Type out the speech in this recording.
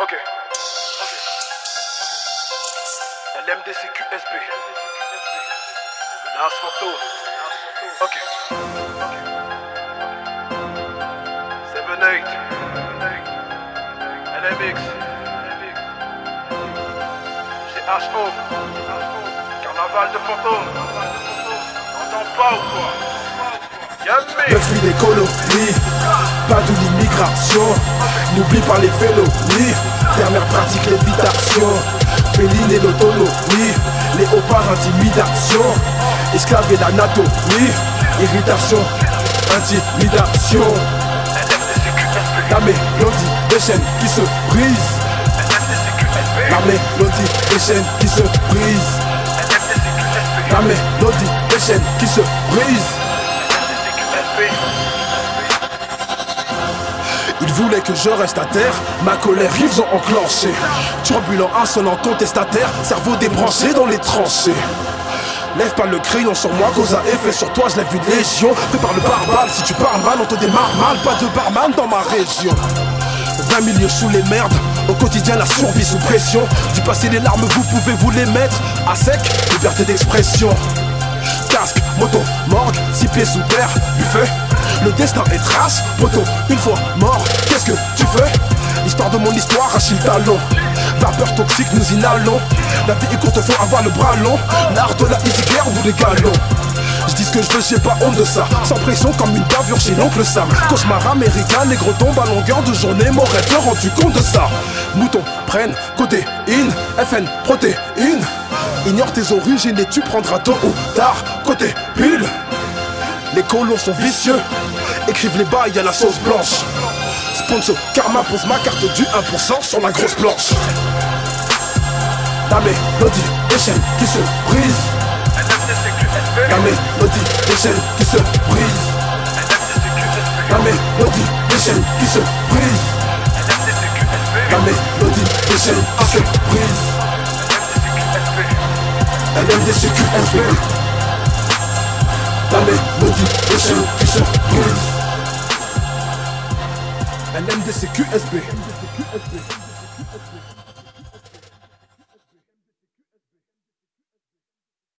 Ok. LMDCQSB. Menace fantôme. Ok. 7-8. LMX. GHO. Carnaval de fantômes. T'entends pas ou quoi? Yamé. Neuf des colonies, pas de N'oublie pas les félonies. Dernière pratique l'évitation. Féline et l'autonomie. Léopard, intimidation. Esclave et l'anatomie. Irritation, intimidation. La mélodie des chaînes qui se brisent. La mélodie des chaînes qui se brisent. La mélodie des chaînes qui se brisent. Voulaient que je reste à terre, ma colère ils ont enclenché. Turbulent, insolent, contestataire, cerveau débranché dans les tranchées. Lève pas le crayon sur moi, cause à effet sur toi, je l'ai vu légion. Fais par le barbare, si tu parles mal, on te démarre mal, pas de barman dans ma région. 20 milieux sous les merdes, au quotidien la survie sous pression. Du passé les larmes, vous pouvez vous les mettre à sec, liberté d'expression. Moto, morgue, six pieds sous terre, buffet. Le destin est trace, poteau, une fois mort, qu'est-ce que tu fais? L'histoire de mon histoire, Achille Talon. Vapeur toxique, nous inhalons. La vie est courte, faut avoir le bras long. L'art de la guerre ou les galons. Je dis ce que je veux, j'ai pas honte de ça. Sans pression comme une bavure chez l'oncle Sam. Cauchemar américain, négro tombe à longueur de journée. M'aurais-tu rendu compte de ça? Mouton, prenne, côté in, FN, protéine. Ignore tes origines et tu prendras tôt ou tard. Côté pile. Les colons sont vicieux. Écrivent les bails à la sauce blanche. Sponsor, Karma pose ma carte du 1% sur la grosse planche. La mélodie des qui se brise. La mélodie des chaînes qui se brise. La mélodie des chaînes qui se brise. La mélodie des chaînes qui se brise. La mélodie des chaînes qui se brise. LMDCQSB.